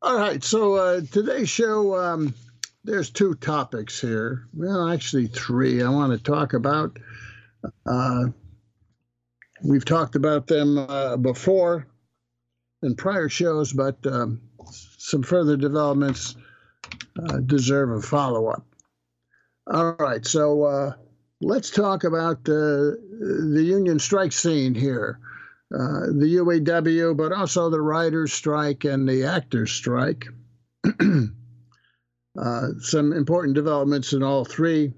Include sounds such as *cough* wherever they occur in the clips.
All right, so uh, today's show, um, there's two topics here. Well, actually, three. I want to talk about. Uh, we've talked about them uh, before in prior shows, but um, some further developments uh, deserve a follow up. All right, so uh, let's talk about uh, the union strike scene here. Uh, the UAW, but also the writers' strike and the actors' strike. *clears throat* uh, some important developments in all three.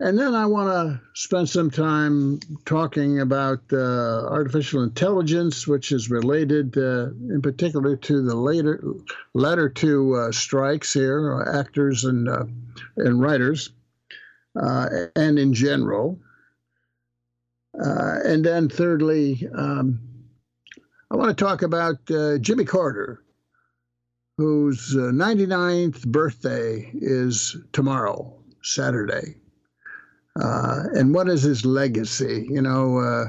And then I want to spend some time talking about uh, artificial intelligence, which is related uh, in particular to the later, latter two uh, strikes here, actors and, uh, and writers, and in general. and then thirdly, um, I want to talk about uh, Jimmy Carter, whose uh, 99th birthday is tomorrow, Saturday. Uh, and what is his legacy? You know, uh,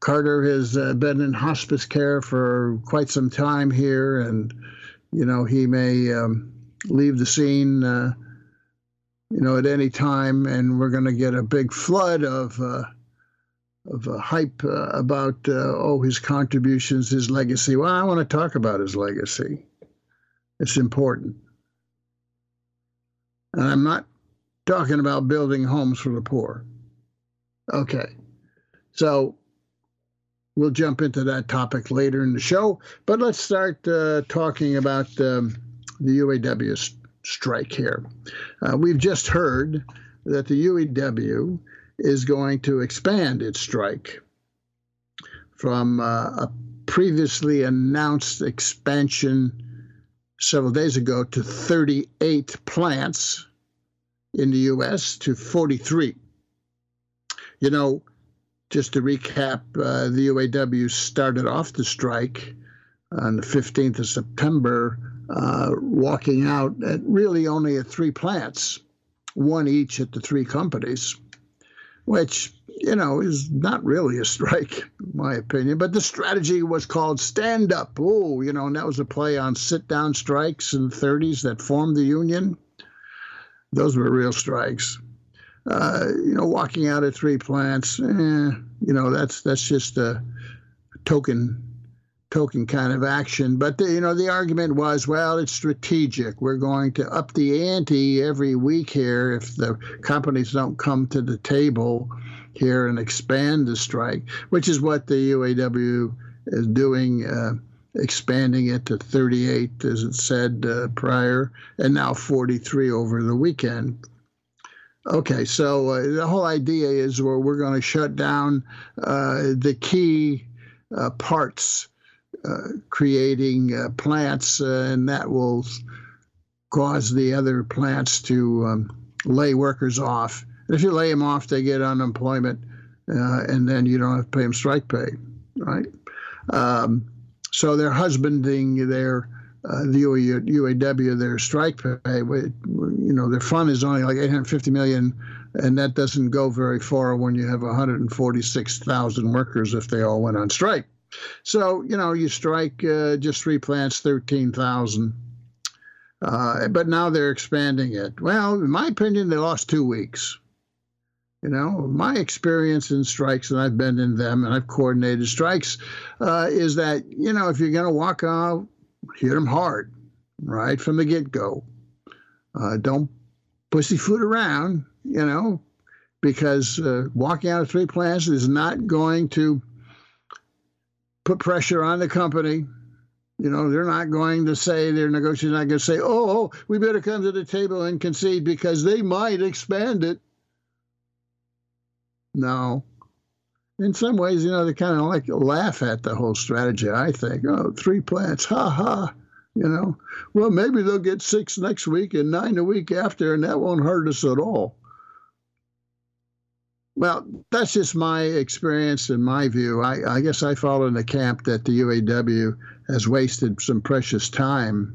Carter has uh, been in hospice care for quite some time here, and, you know, he may um, leave the scene, uh, you know, at any time, and we're going to get a big flood of of uh, hype uh, about uh, oh his contributions, his legacy. Well, I want to talk about his legacy. It's important, and I'm not talking about building homes for the poor. Okay, so we'll jump into that topic later in the show. But let's start uh, talking about um, the UAW strike here. Uh, we've just heard that the UAW is going to expand its strike from uh, a previously announced expansion several days ago to 38 plants in the US to 43. You know, just to recap, uh, the UAW started off the strike on the 15th of September, uh, walking out at really only at three plants, one each at the three companies which you know is not really a strike, my opinion. But the strategy was called stand up. Oh, you know, and that was a play on sit down strikes in the 30s that formed the union. Those were real strikes. Uh, you know, walking out of three plants, eh, you know, that's that's just a token token kind of action. But the, you know, the argument was, well, it's strategic. We're going to up the ante every week here if the companies don't come to the table here and expand the strike, which is what the UAW is doing. Uh, expanding it to 38, as it said uh, prior, and now 43 over the weekend. Okay, so uh, the whole idea is where we're going to shut down uh, the key uh, parts creating uh, plants, uh, and that will cause the other plants to um, lay workers off. And if you lay them off, they get unemployment, and then you don't have to pay them strike pay, right? Um, so they're husbanding their uh, the UAW their strike pay. You know, their fund is only like 850 million, and that doesn't go very far when you have 146,000 workers if they all went on strike. So, you know, you strike uh, just three plants, 13,000. Uh, but now they're expanding it. Well, in my opinion, they lost two weeks. You know, my experience in strikes, and I've been in them and I've coordinated strikes, uh, is that, you know, if you're going to walk out, hit them hard, right from the get go. Uh, don't pussyfoot around, you know, because uh, walking out of three plants is not going to put pressure on the company. You know, they're not going to say, they're negotiating, not going to say, oh, oh, we better come to the table and concede because they might expand it. No. In some ways, you know, they kind of like laugh at the whole strategy, I think. Oh, three plants, ha ha. You know, well, maybe they'll get six next week and nine the week after, and that won't hurt us at all. Well, that's just my experience and my view. I, I, guess I fall in the camp that the UAW has wasted some precious time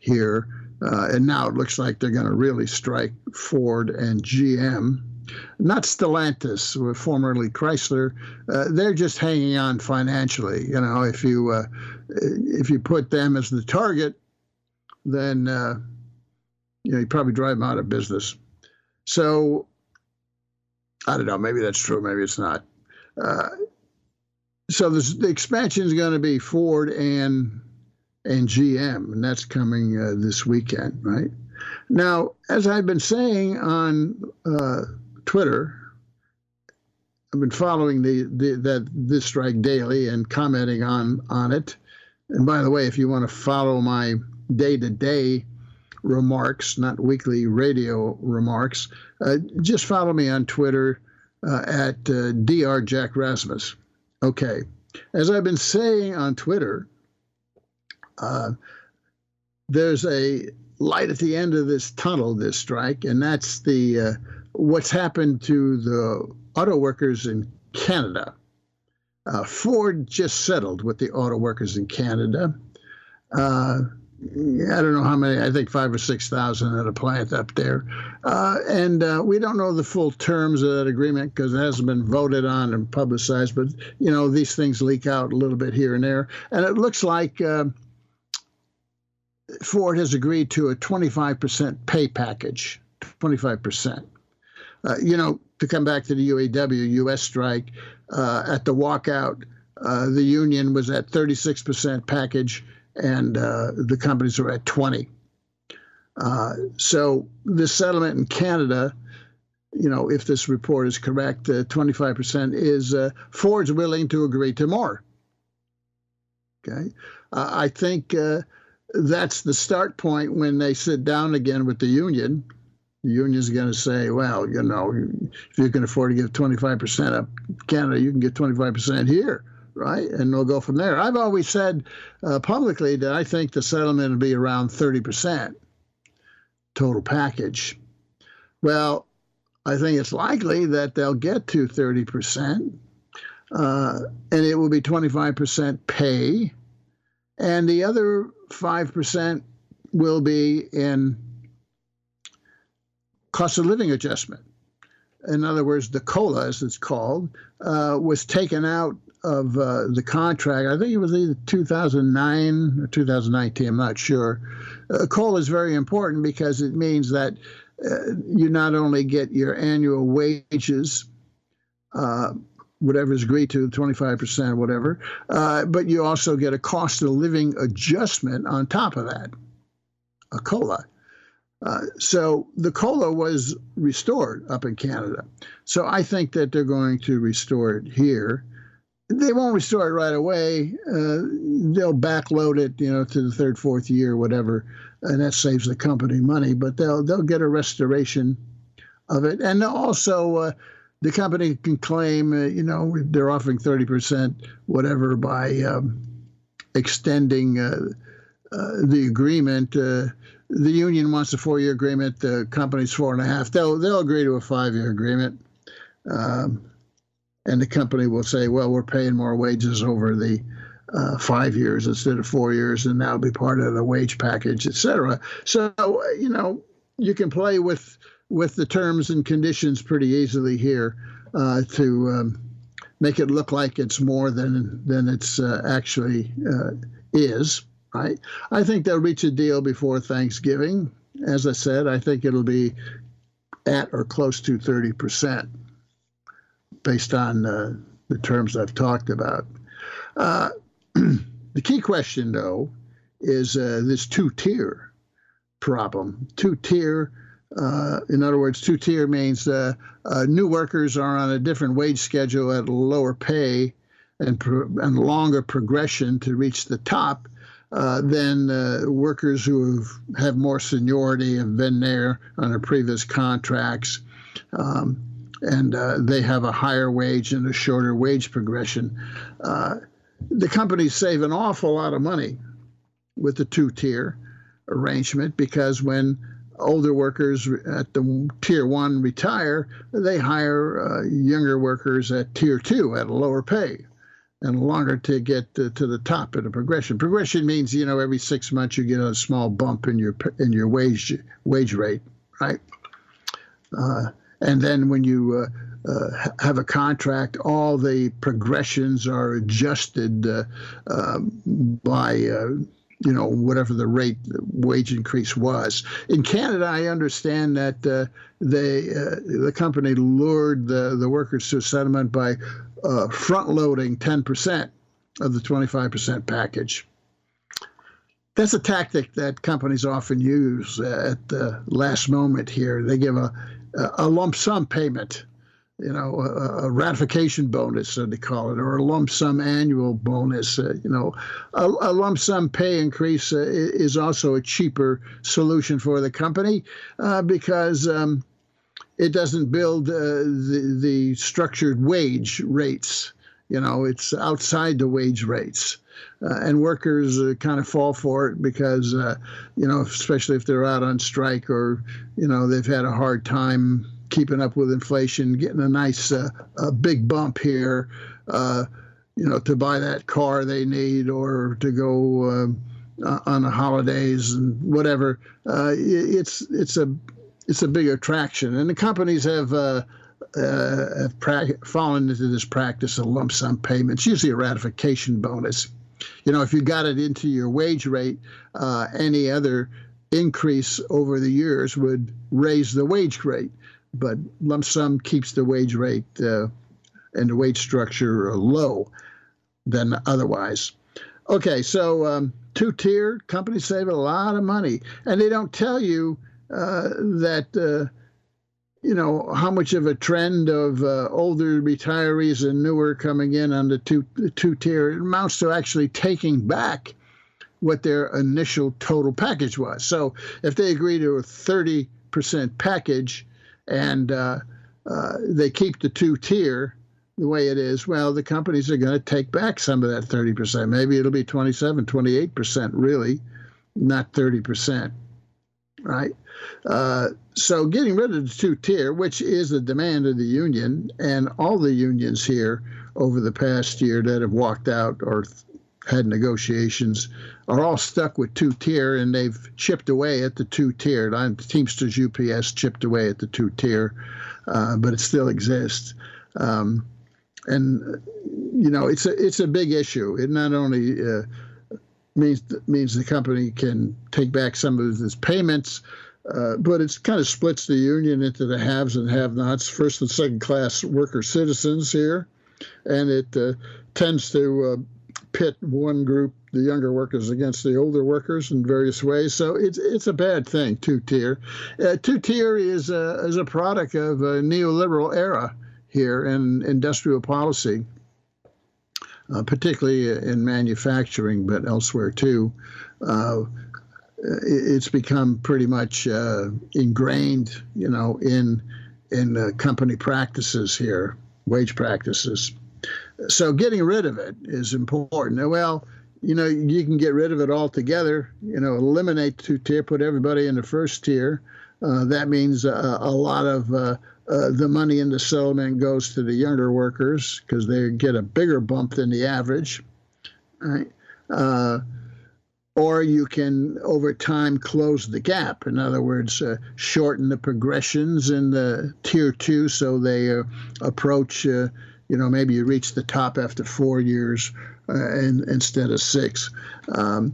here, uh, and now it looks like they're going to really strike Ford and GM. Not Stellantis, formerly Chrysler. Uh, they're just hanging on financially. You know, if you uh, if you put them as the target, then uh, you know you probably drive them out of business. So I don't know. Maybe that's true. Maybe it's not. Uh, so this, the expansion is going to be Ford and and GM, and that's coming uh, this weekend, right? Now, as I've been saying on uh, Twitter, I've been following the, the that this strike daily and commenting on on it. And by the way, if you want to follow my day to day remarks, not weekly radio remarks, uh, just follow me on Twitter uh, at uh, Dr. Jack Rasmus. Okay, as I've been saying on Twitter, uh, there's a light at the end of this tunnel, this strike, and that's the uh, what's happened to the auto workers in Canada. Uh, Ford just settled with the auto workers in Canada. I don't know how many, I think five or 6,000 at a plant up there. Uh, and uh, we don't know the full terms of that agreement because it hasn't been voted on and publicized, but, you know, these things leak out a little bit here and there. And it looks like uh, Ford has agreed to a 25% pay package, 25%. Uh, you know, to come back to the UAW U.S. strike, uh, at the walkout, uh, the union was at 36% package, and uh, the companies were at 20. Uh, so this settlement in Canada, you know, if this report is correct, 25% is Ford's willing to agree to more. Okay, I think that's the start point when they sit down again with the union. The union's going to say, well, you know, if you can afford to give 25% up Canada, you can get 25% here, right? And we'll go from there. I've always said uh, publicly that I think the settlement will be around 30% total package. Well, I think it's likely that they'll get to 30%, uh, and it will be 25% pay and the other 5% will be in cost of living adjustment. In other words, the COLA, as it's called, uh, was taken out of uh, the contract. I think it was either 2009 or 2019, I'm not sure. Uh, COLA is very important because it means that uh, you not only get your annual wages uh, whatever is agreed to, 25% or whatever. Uh, but you also get a cost of living adjustment on top of that, a COLA. Uh, so the COLA was restored up in Canada. So I think that they're going to restore it here. They won't restore it right away. Uh, they'll backload it, you know, to the third, fourth year, whatever, and that saves the company money. But they'll they'll get a restoration of it, and also uh, the company can claim, uh, you know, they're offering 30%, whatever, by um, extending uh, uh, the agreement. Uh, the union wants a four year agreement, the company's four and a half. They'll, they'll agree to a five year agreement. Um, and the company will say, well, we're paying more wages over the uh, five years instead of four years, and that'll be part of the wage package, et cetera. So, you know, you can play with with the terms and conditions pretty easily here uh, to um, make it look like it's more than than it's uh, actually uh, is. Right? I think they'll reach a deal before Thanksgiving. As I said, I think it'll be at or close to 30 percent, based on the terms I've talked about. Uh, *clears throat* the key question, though, is uh, this two-tier problem. Two-tier uh, in other words, two tier means uh, uh, new workers are on a different wage schedule at lower pay and, pro- and longer progression to reach the top uh, than workers who have, have more seniority and been there on their previous contracts. Um, and uh, they have a higher wage and a shorter wage progression. the companies save an awful lot of money with the two tier arrangement because when older workers at the tier one retire, they hire uh, younger workers at tier two at a lower pay and longer to get to, to, the top of the progression. Progression means you know every six months you get a small bump in your in your wage wage rate, right? Uh, and then when you uh, uh, have a contract, all the progressions are adjusted uh, um, by uh, you know, whatever the rate wage increase was. In Canada, I understand that uh, they uh, the company lured the, the workers to settlement by uh, front loading 10% of the 25% package. That's a tactic that companies often use at the last moment here. They give a, a lump sum payment you know, a, a, ratification bonus, they call it, or a lump sum annual bonus. Uh, you know, a, a, lump sum pay increase uh, is also a cheaper solution for the company uh, because um, it doesn't build uh, the, the structured wage rates. You know, it's outside the wage rates. Uh, and workers uh, kind of fall for it because, you know, especially if they're out on strike or, you know, they've had a hard time keeping up with inflation, getting a nice uh, a big bump here, uh, you know, to buy that car they need or to go uh, on the holidays and whatever. Uh, it's it's a it's a big attraction, and the companies have. Uh, uh, have pra- fallen into this practice of lump sum payments, usually a ratification bonus. You know, if you got it into your wage rate, any other increase over the years would raise the wage rate but lump sum keeps the wage rate uh, and the wage structure low than otherwise. Okay, so um, two tier companies save a lot of money, and they don't tell you uh, that. You know how much of a trend of uh, older retirees and newer coming in on the two two tier it amounts to actually taking back what their initial total package was. So if they agree to a 30% package, and uh, uh, they keep the two tier the way it is, well, the companies are going to take back some of that 30%. Maybe it'll be 27, 28%, really, not 30%. Right? Uh, so getting rid of the two tier, which is the demand of the union, and all the unions here over the past year that have walked out or had negotiations are all stuck with two tier and they've chipped away at the two tier. Teamsters UPS chipped away at the two tier, uh, but it still exists. Um, and you know it's a it's a big issue. It not only uh, means means the company can take back some of its payments, uh, but it kind of splits the union into the haves and have-nots, first and second class worker citizens here, and it uh, tends to uh, pit one group, the younger workers, against the older workers in various ways. So it's it's a bad thing. Two tier, uh, two tier is a, is a product of a neoliberal era here in industrial policy, uh, particularly in manufacturing, but elsewhere too. Uh, it's become pretty much uh, ingrained, you know, in in uh, company practices here, wage practices. So getting rid of it is important. Well, you know, you can get rid of it altogether. You know, eliminate two tier, put everybody in the first tier. Uh, that means uh, a lot of uh, uh the money in the settlement goes to the younger workers because they get a bigger bump than the average. Right? Uh, or you can, over time, close the gap. In other words, uh, shorten the progressions in the tier two so they approach you know, maybe you reach the top after four years uh, in, instead of six. Um,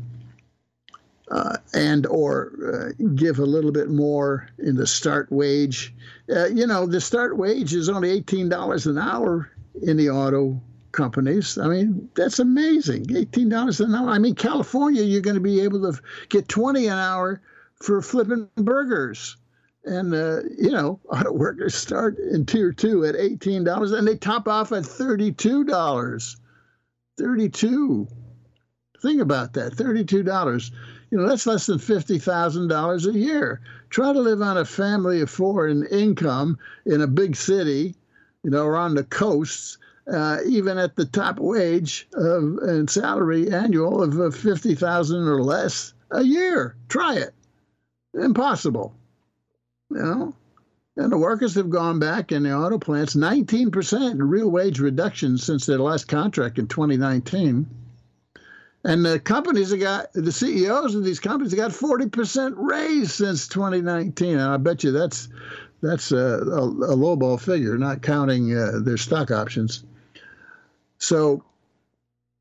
uh, and or uh, give a little bit more in the start wage. Uh, you know, the start wage is only eighteen dollars an hour in the auto companies. I mean, that's amazing. Eighteen dollars an hour. I mean, California, you're going to be able to get twenty an hour for flipping burgers and uh, you know *laughs* auto workers start in tier two at eighteen dollars and they top off at thirty-two dollars 32 think about that $32 you know that's less than $50000 a year try to live on a family of four in income in a big city you know or on the coasts uh, even at the top wage of and salary annual of uh, 50000 or less a year try it impossible you know. And the workers have gone back in the auto plants 19% real wage reduction since their last contract in 2019. And the companies have got the CEOs of these companies have got 40% raise since 2019. And I bet you that's that's a, a, a lowball figure, not counting uh, their stock options. So,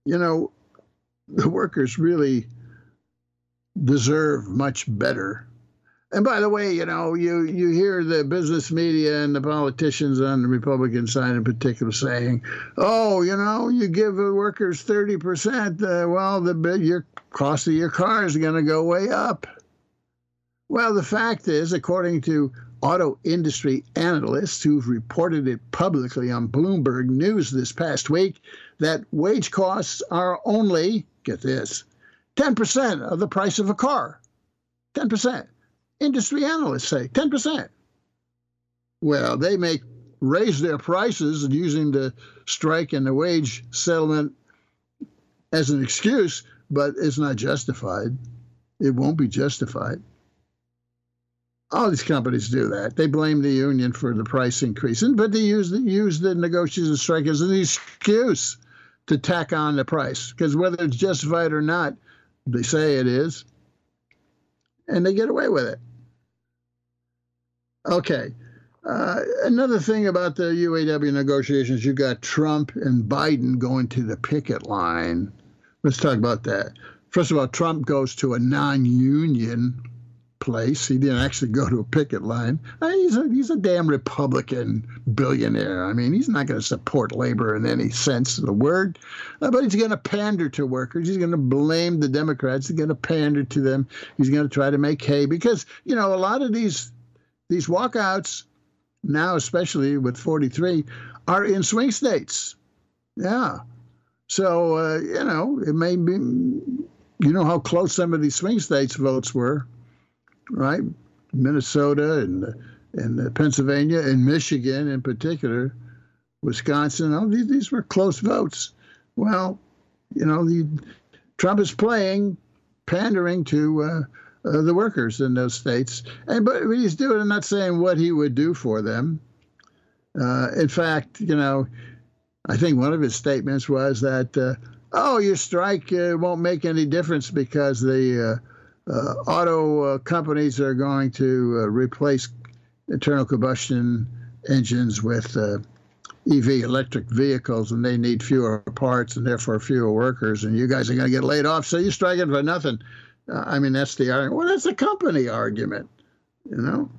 you know, the workers really deserve much better. And by the way, you know, you, you hear the business media and the politicians on the Republican side in particular saying, oh, you know, you give the workers 30%, uh, well, the your cost of your car is going to go way up. Well, the fact is, according to auto industry analysts who've reported it publicly on Bloomberg News this past week, that wage costs are only, get this, 10% of the price of a car. 10%. Industry analysts say 10%. Well, they may raise their prices using the strike and the wage settlement as an excuse, but it's not justified. It won't be justified. All these companies do that. They blame the union for the price increase, but they use the, use the negotiation strike as an excuse to tack on the price because whether it's justified or not, they say it is, and they get away with it. Okay. Uh, another thing about the UAW negotiations, you got Trump and Biden going to the picket line. Let's talk about that. First of all, Trump goes to a non union place. He didn't actually go to a picket line. I mean, he's, a, he's a damn Republican billionaire. I mean, he's not going to support labor in any sense of the word, uh, but he's going to pander to workers. He's going to blame the Democrats. He's going to pander to them. He's going to try to make hay because, you know, a lot of these these walkouts now, especially with 43, are in swing states. Yeah. So, uh, you know, it may be, you know how close some of these swing states votes were right? Minnesota and and Pennsylvania and Michigan in particular, Wisconsin. Oh, these, these were close votes. Well, you know, the, Trump is playing, pandering to uh, uh, the workers in those states, and but he's doing. I'm not saying what he would do for them. Uh, in fact, you know, I think one of his statements was that, uh, "Oh, your strike uh, won't make any difference because the uh, uh, auto companies are going to replace internal combustion engines with EV electric vehicles, and they need fewer parts and therefore fewer workers, and you guys are going to get laid off, so you're striking for nothing. Uh, I mean, that's the argument. Well, that's a company argument, you know.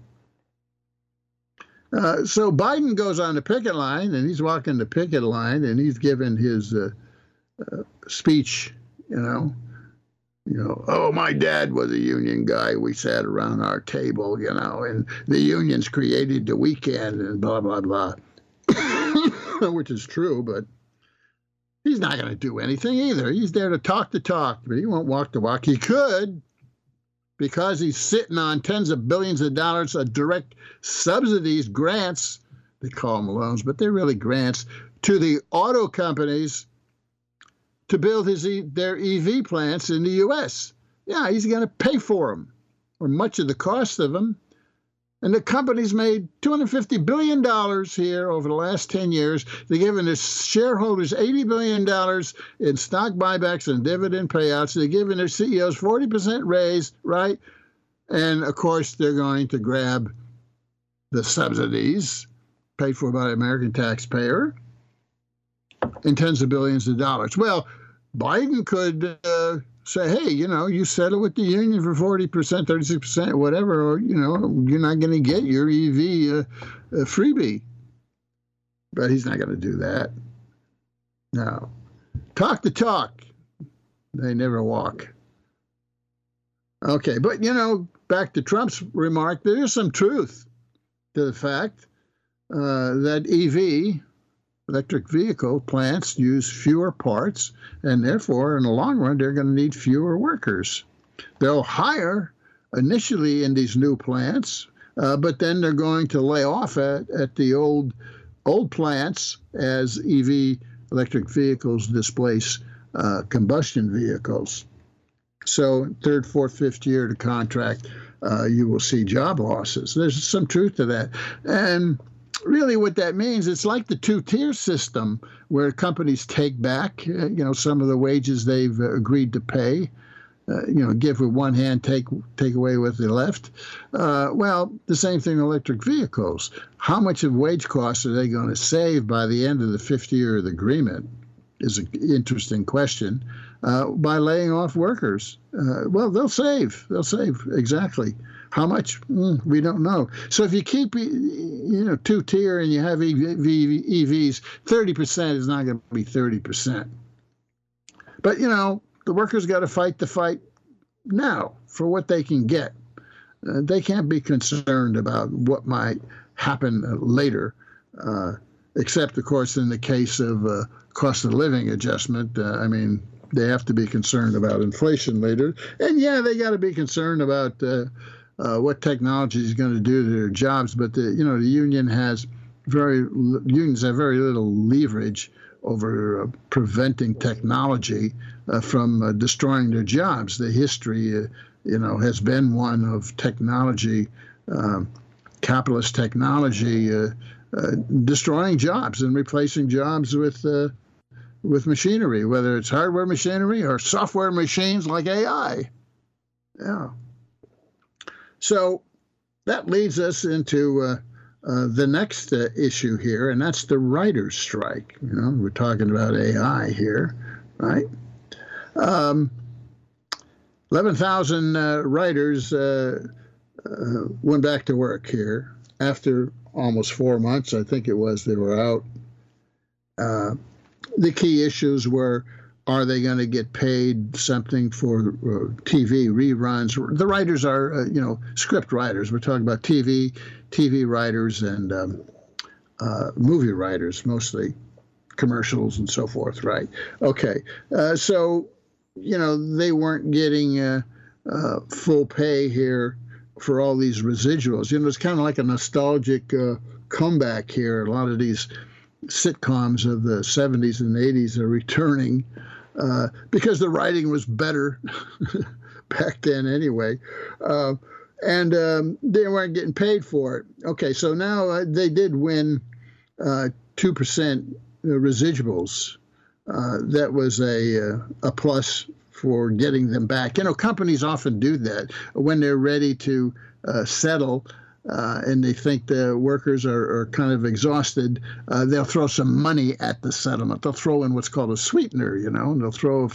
Uh, so Biden goes on the picket line, and he's walking the picket line, and he's giving his uh, speech, you know, you know, oh, my dad was a union guy. We sat around our table, you know, and the unions created the weekend and blah, blah, blah, *coughs* which is true, but he's not going to do anything either. He's there to talk the talk, but he won't walk the walk. He could because he's sitting on tens of billions of dollars of direct subsidies, grants, they call them loans, but they're really grants to the auto companies to build his their EV plants in the U.S. Yeah, he's going to pay for them, or much of the cost of them. And the company's made $250 billion here over the last 10 years. They're giving their shareholders $80 billion in stock buybacks and dividend payouts. They're giving their CEOs 40% raise, right? And of course, they're going to grab the subsidies paid for by the American taxpayer in tens of billions of dollars. Well, Biden could uh, say, hey, you know, you settle with the union for 40%, 36%, whatever, or, you know, you're not going to get your EV uh, uh, freebie. But he's not going to do that. No. Talk the talk, they never walk. Okay, but, you know, back to Trump's remark, there is some truth to the fact uh, that EV electric vehicle plants use fewer parts, and therefore, in the long run, they're going to need fewer workers. They'll hire initially in these new plants, uh, but then they're going to lay off at, at the old old plants as EV electric vehicles displace uh, combustion vehicles. So, third, fourth, fifth year to contract, uh, you will see job losses. There's some truth to that, and really what that means it's like the two-tier system where companies take back uh, you know some of the wages they've uh, agreed to pay uh, you know give with one hand take take away with the left uh, well the same thing in electric vehicles how much of wage costs are they going to save by the end of the 50 year of the agreement is an interesting question. Uh, by laying off workers, uh, well, they'll save. They'll save exactly. How much? Mm, we don't know. So if you keep, you know, two tier and you have EVs, thirty percent is not going to be thirty percent. But you know, the workers got to fight the fight now for what they can get. Uh, they can't be concerned about what might happen later, uh, except, of course, in the case of uh, cost of living adjustment. Uh, I mean, they have to be concerned about inflation later, and yeah, they got to be concerned about uh, what technology is going to do to their jobs. But the you know the union has very unions have very little leverage over uh, preventing technology uh, from uh, destroying their jobs. The history, uh, you know, has been one of technology, um, capitalist technology, uh, destroying jobs and replacing jobs with with machinery, whether it's hardware machinery or software machines like AI. Yeah. So that leads us into uh, the next uh, issue here, and that's the writer's strike. You know, we're talking about AI here, right? Um, 11,000 uh, writers uh, uh, went back to work here after almost four months, I think it was, they were out. the key issues were are they going to get paid something for uh, TV reruns? The writers are, uh, you know, script writers. We're talking about TV, TV writers, and um, uh, movie writers, mostly commercials and so forth, right? Okay, uh, so you know they weren't getting uh, uh, full pay here for all these residuals. You know, it's kind of like a nostalgic comeback here. A lot of these sitcoms of the 70s and 80s are returning uh, because the writing was better *laughs* back then anyway. Uh, and um, they weren't getting paid for it. Okay, so now uh, they did win uh, 2% residuals. Uh, that was a, a plus for getting them back. You know, companies often do that when they're ready to settle uh, and they think the workers are, are kind of exhausted, uh, they'll throw some money at the settlement. They'll throw in what's called a sweetener, you know, and they'll throw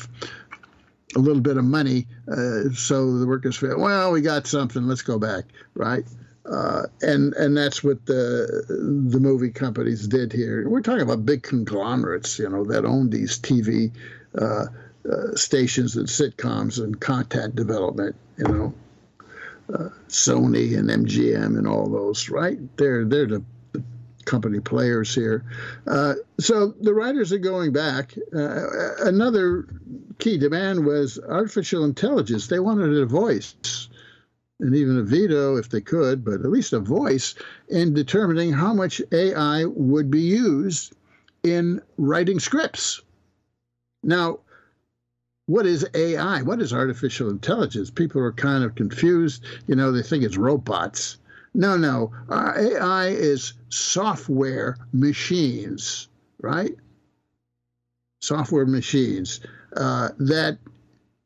a little bit of money uh, so the workers feel, well, we got something, let's go back, right? Uh, and and that's what the the movie companies did here. We're talking about big conglomerates, you know, that own these TV uh, uh, stations and sitcoms and content development, you know uh, Sony and MGM and all those, right? They're they're the, the company players here. Uh, so the writers are going back. Uh, another key demand was artificial intelligence. They wanted a voice and even a veto if they could, but at least a voice in determining how much AI would be used in writing scripts. Now, what is AI? What is artificial intelligence? People are kind of confused. You know, they think it's robots. No, no. Uh, AI is software machines, right? Software machines. Uh, that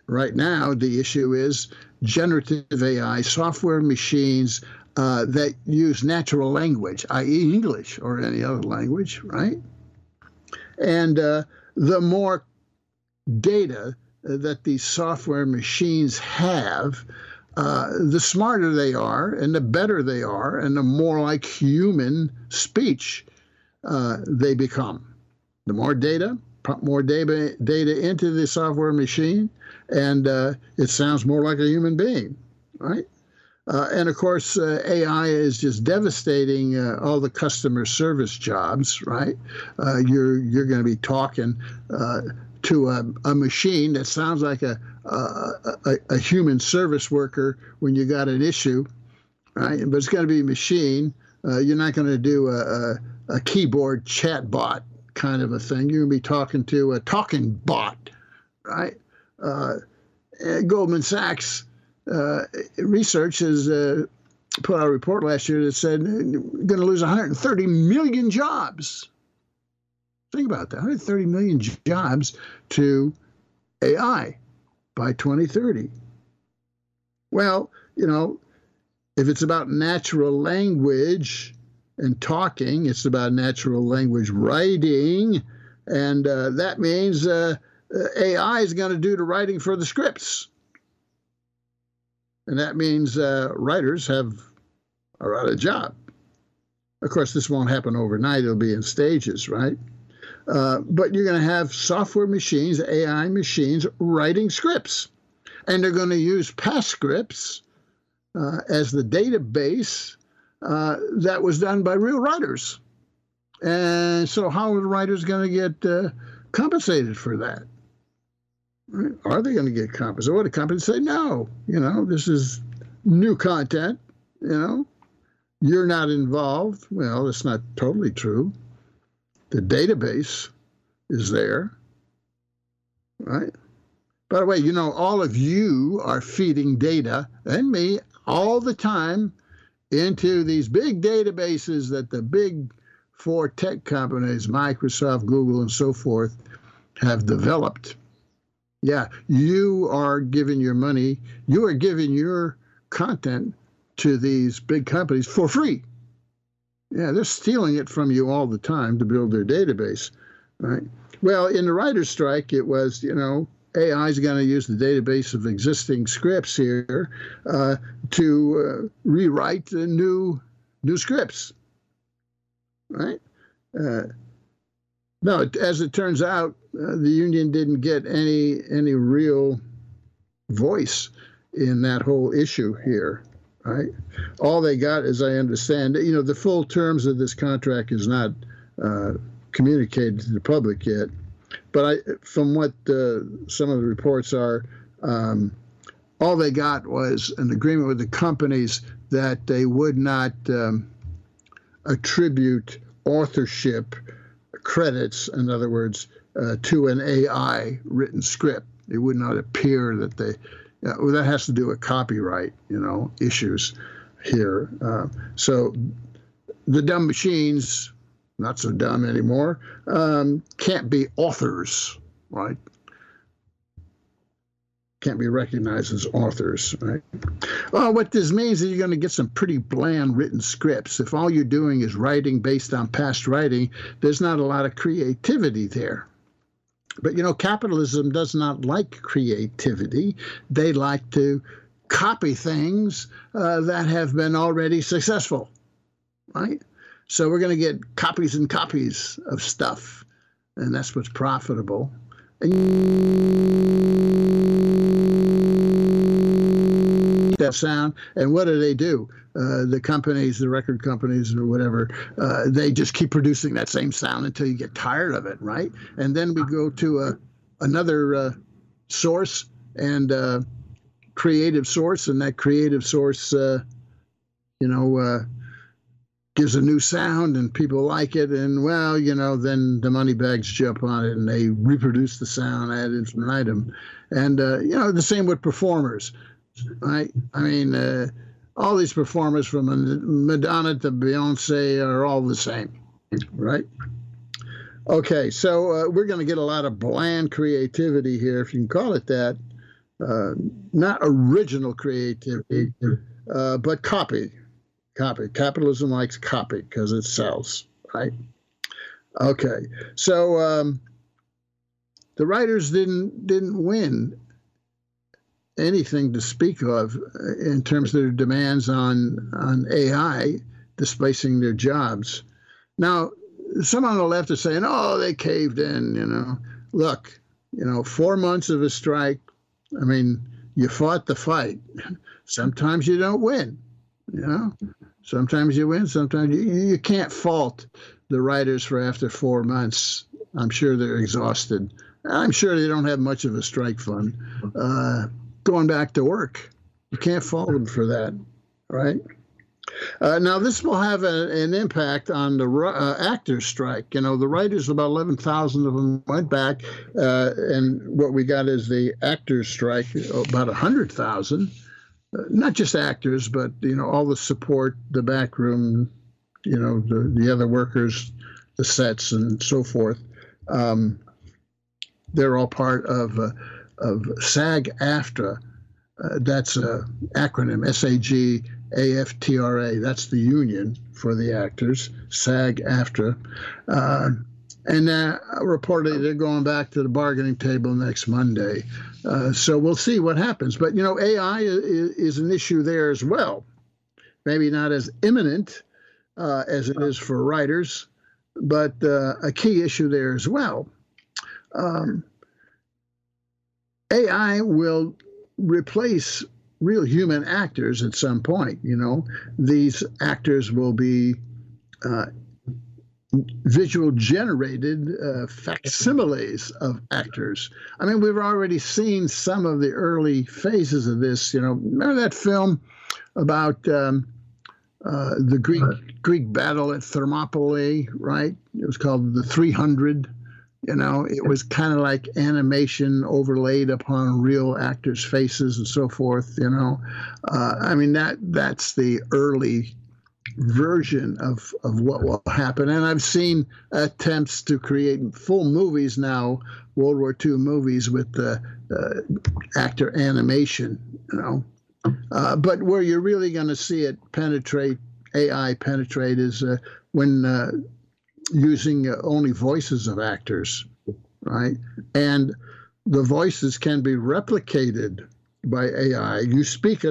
right now, the issue is generative AI, software machines uh, that use natural language, i.e., English or any other language, right? And uh, the more data that these software machines have, uh, the smarter they are and the better they are and the more like human speech uh, they become. The more data, pump more data, data into the software machine, and uh, it sounds more like a human being, right? Uh, and of course, uh, AI is just devastating uh, all the customer service jobs, right? Uh, you're you're going to be talking uh, to a, a machine that sounds like a, a, a, human service worker when you got an issue, right? But it's going to be a machine. Uh, you're not going to do a, a, keyboard chat bot kind of a thing. You're going to be talking to a talking bot, right? Uh, Goldman Sachs uh, research has uh, put out a report last year that said we're going to lose 130 million jobs Think about that 130 million jobs to AI by 2030. Well, you know, if it's about natural language and talking, it's about natural language writing. and uh, that means uh, AI is going to do the writing for the scripts, and that means uh, writers have are out of job. Of course, this won't happen overnight; it'll be in stages, right? Uh, but you're going to have software machines, AI machines, writing scripts, and they're going to use past scripts uh, as the database uh, that was done by real writers. And so, how are the writers going to get uh, compensated for that? Are they going to get compensated? What the companies say? No, you know, this is new content. You know, you're not involved. Well, that's not totally true. The database is there, right? By the way, you know, all of you are feeding data and me all the time into these big databases that the big four tech companies, Microsoft, Google, and so forth, have developed. Yeah, you are giving your money, you are giving your content to these big companies for free. Yeah, they're stealing it from you all the time to build their database, right? Well, in the writer's strike, it was, you know, AI is going to use the database of existing scripts here uh, to uh, rewrite the new new scripts, right? Uh, no, as it turns out, uh, the union didn't get any any real voice in that whole issue here, right? All they got, as I understand, you know, the full terms of this contract is not uh, communicated to the public yet but I, from what uh, some of the reports are, um, all they got was an agreement with the companies that they would not um, attribute authorship credits, in other words, uh, to an AI written script. It would not appear that they. Uh, well, that has to do with copyright, you know, issues here. Uh, so the dumb machines not so dumb anymore, um, can't be authors, right? Can't be recognized as authors, right? Well, what this means is you're going to get some pretty bland written scripts. If all you're doing is writing based on past writing, there's not a lot of creativity there. But you know, capitalism does not like creativity. They like to copy things uh, that have been already successful, right? So we're going to get copies and copies of stuff, and that's what's profitable. That sound, and what do they do? Uh, the companies, the record companies, or whatever, uh, they just keep producing that same sound until you get tired of it, right? And then we go to a, another uh, source and uh, creative source, and that creative source, uh, you know uh, gives a new sound and people like it. And well you know then the money bags jump on it and they reproduce the sound ad infinitum. And uh, you know the same with performers. Right i mean uh, all these performers from madonna to beyonce are all the same right? Okay so uh, we're going to get a lot of bland creativity here if you can call it that. Uh, not original creativity uh, but copy Copy. Capitalism likes copy because it sells, right? Okay. So um, the writers didn't didn't win anything to speak of in terms of their demands on on AI displacing their jobs. Now, some on the left are saying, "Oh, they caved in." You know, look, you know, four months of a strike. I mean, you fought the fight. *laughs* Sometimes you don't win. You know, sometimes you win, sometimes you, you can't fault the writers for after four months. I'm sure they're exhausted. I'm sure they don't have much of a strike fund. Uh, going back to work, you can't fault them for that, right? Uh, now, this will have a, an impact on the uh, actors' strike. You know, the writers, about 11,000 of them went back, uh, and what we got is the actors' strike, about 100,000 not just actors, but you know all the support, the back room, you know the the other workers, the sets and so forth. Um, they're all part of uh, of SAG-AFTRA. Uh, that's an acronym, S-A-G-A-F-T-R-A. That's the union for the actors, SAG-AFTRA. Uh, and uh, reportedly they're going back to the bargaining table next Monday. Uh, so we'll see what happens. But you know, AI is, is an issue there as well. Maybe not as imminent uh, as it is for writers, but uh, a key issue there as well. Um, AI will replace real human actors at some point. You know, these actors will be uh, visual generated uh, facsimiles of actors. I mean, we've already seen some of the early phases of this. You know, remember that film about um, uh, the Greek Greek battle at Thermopylae, right? It was called the 300. You know, it was kind of like animation overlaid upon real actors' faces and so forth. You know, uh, I mean that that's the early version of of what will happen. And I've seen attempts to create full movies now, World War II movies with the uh, actor animation. You know, uh, but where you're really going to see it penetrate AI penetrate is uh, when uh, using only voices of actors, right? And the voices can be replicated by AI. You speak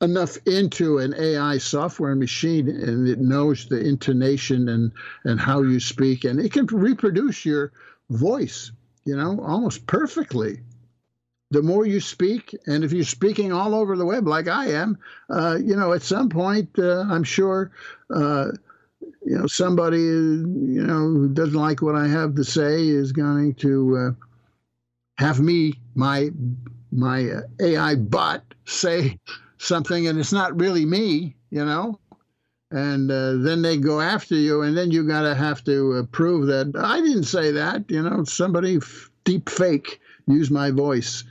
enough into an AI software machine, and it knows the intonation and and how you speak, and it can reproduce your voice, you know, almost perfectly. The more you speak, and if you're speaking all over the web like I am, uh, you know, at some point, uh, I'm sure uh, you know, somebody, you know, who doesn't like what I have to say is going to uh, have me, my my AI bot, say something, and it's not really me, you know. And uh, then they go after you, and then you got to have to uh, prove that I didn't say that. You know, somebody f- deep fake used my voice.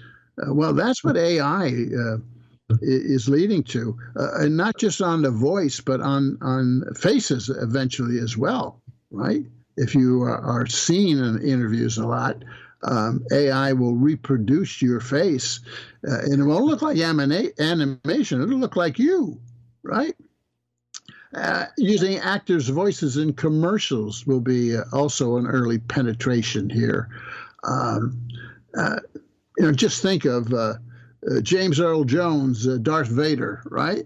Uh, well, that's what AI uh, is leading to, uh, and not just on the voice, but on on faces eventually as well, right? If you are, are seen in interviews a lot, um, AI will reproduce your face, uh, and it won't look like animation. It'll look like you, right? Uh, using actors' voices in commercials will be uh, also an early penetration here. Um, uh, you know, just think of uh, uh, James Earl Jones, Darth Vader, right?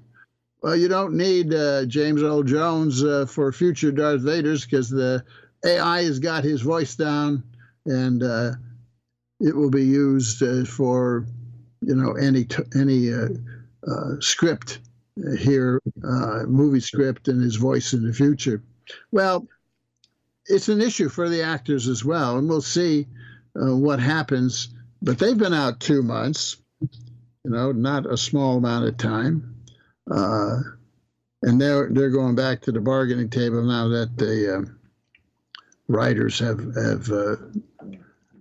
Well, you don't need James Earl Jones for future Darth Vaders because the AI has got his voice down, and uh, it will be used uh, for, you know, any any script here, movie script, and his voice in the future. Well, it's an issue for the actors as well, and we'll see what happens. But they've been out two months you know, not a small amount of time. Uh, and they're they're going back to the bargaining table now that the uh, writers have have uh,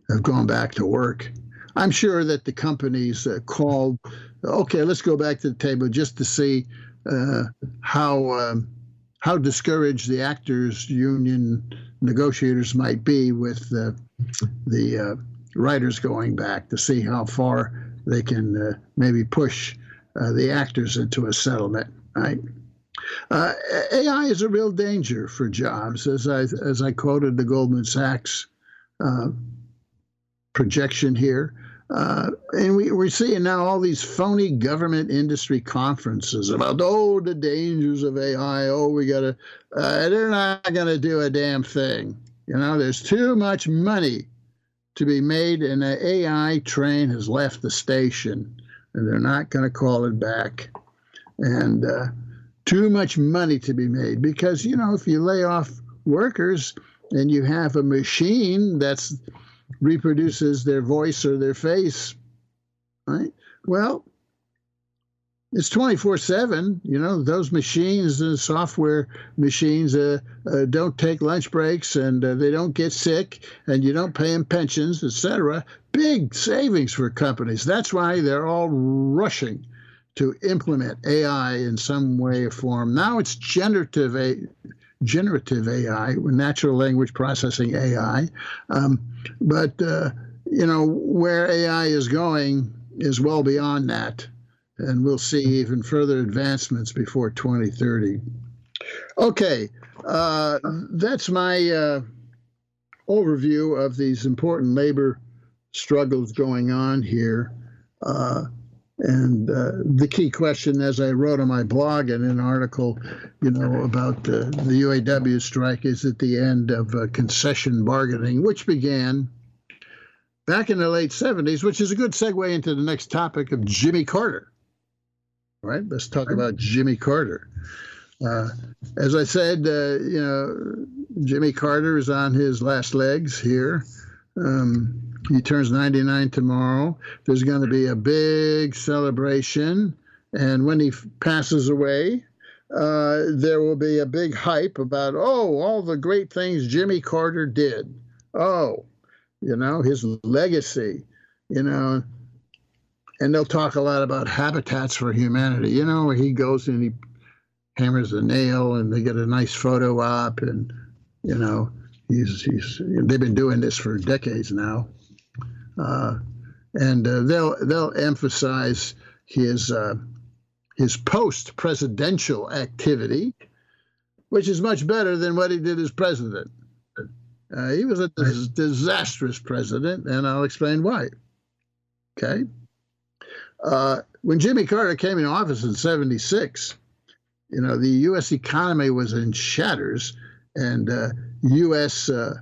have gone back to work. I'm sure that the companies uh, called, okay, let's go back to the table just to see uh, how um, how discouraged the actors union negotiators might be with the the uh, writers going back to see how far they can uh, maybe push uh, the actors into a settlement, right? Uh, AI is a real danger for jobs, as I as I quoted the Goldman Sachs uh, projection here. Uh, and we, we're seeing now all these phony government industry conferences about oh the dangers of AI. Oh, we gotta. Uh, they're not gonna do a damn thing. You know, there's too much money to be made, and the AI train has left the station, and they're not going to call it back. And uh, too much money to be made because you know if you lay off workers and you have a machine that reproduces their voice or their face, right? Well, it's 24 7 you know those machines the software machines uh, uh, don't take lunch breaks and uh, they don't get sick and you don't pay them pensions etc big savings for companies. That's why they're all rushing to implement ai in some way or form. Now it's generative generative ai natural language processing ai um, but uh, you know where ai is going is well beyond that and we'll see even further advancements before 2030. Okay, uh, that's my uh, overview of these important labor struggles going on here. And uh, the key question, as I wrote on my blog and in an article, you know, about uh, the UAW strike, is at the end of uh, concession bargaining, which began back in the late 70s, which is a good segue into the next topic of Jimmy Carter. All right, let's talk about Jimmy Carter. Uh, as I said, uh, you know, Jimmy Carter is on his last legs here. Um, he turns 99 tomorrow. There's going to be a big celebration. And when he passes away, uh, there will be a big hype about, oh, all the great things Jimmy Carter did. Oh, you know, his legacy, you know. And they'll talk a lot about habitats for humanity. You know, he goes and he hammers a nail and they get a nice photo op and, you know, he's, he's they've been doing this for decades now. Uh, and uh, they'll they'll emphasize his uh, his post presidential activity, which is much better than what he did as president. Uh, he was a dis- disastrous president, and I'll explain why. Okay. Uh, when Jimmy Carter came in office in 76, you know, the U.S. economy was in shatters, and uh, U.S. Uh,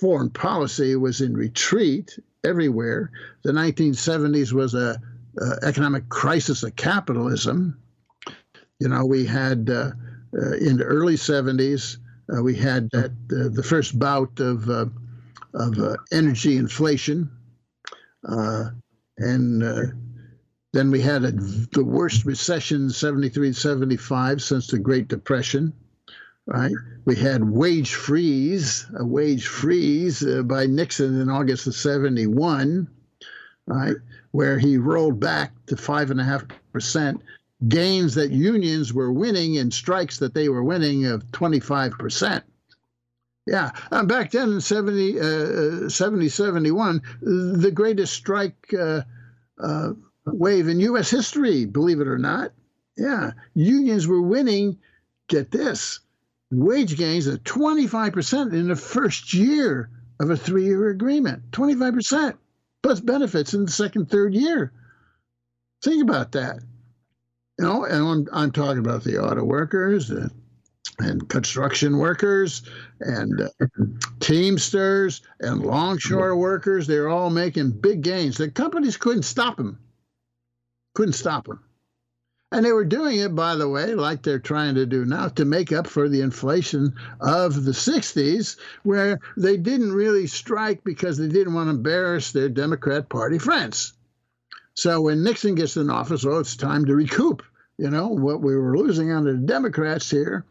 foreign policy was in retreat everywhere. The 1970s was a, a economic crisis of capitalism. You know, we had uh, uh, in the early 70s, uh, we had that, uh, the first bout of uh, of uh, energy inflation, and then we had a, the worst recession 73 75 since the Great Depression right? We had wage freeze, a wage freeze uh, by Nixon in August of 71, right? Where he rolled back to five and a half percent gains that unions were winning in strikes that they were winning of 25 percent. Yeah, uh, back then in 70, uh, 70 71, the greatest strike uh, uh, wave in U.S. history, believe it or not. Yeah, unions were winning, get this, wage gains of 25% in the first year of a three year agreement. 25% plus benefits in the second, third year. Think about that. You know, and I'm, I'm talking about the auto workers and, and construction workers and uh, teamsters and longshore workers. They're all making big gains. The companies couldn't stop them. Couldn't stop them. And they were doing it, by the way, like they're trying to do now, to make up for the inflation of the 60s, where they didn't really strike because they didn't want to embarrass their Democrat Party friends. So when Nixon gets in office, oh, it's time to recoup. You know, what we were losing under the Democrats here,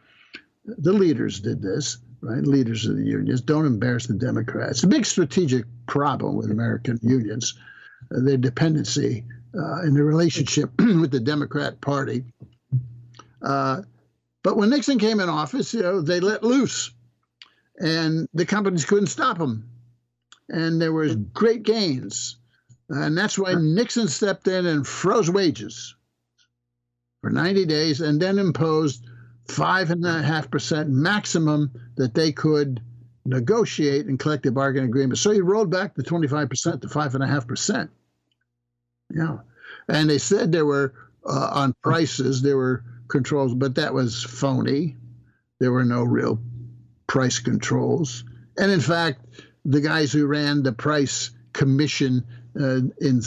the leaders did this, right? Leaders of the unions. Don't embarrass the Democrats. A big strategic problem with American unions, uh, their dependency uh, in the relationship *clears throat* with the Democrat Party. Uh, but when Nixon came in office, you know, they let loose, and the companies couldn't stop them, and there was great gains, and that's why Nixon stepped in and froze wages for 90 days, and then imposed five and a half percent maximum that they could negotiate in collective bargaining agreements. So he rolled back the 25 percent to five and a half percent. Yeah. And they said there were uh, on prices, there were controls, but that was phony. There were no real price controls. And in fact, the guys who ran the price commission uh, in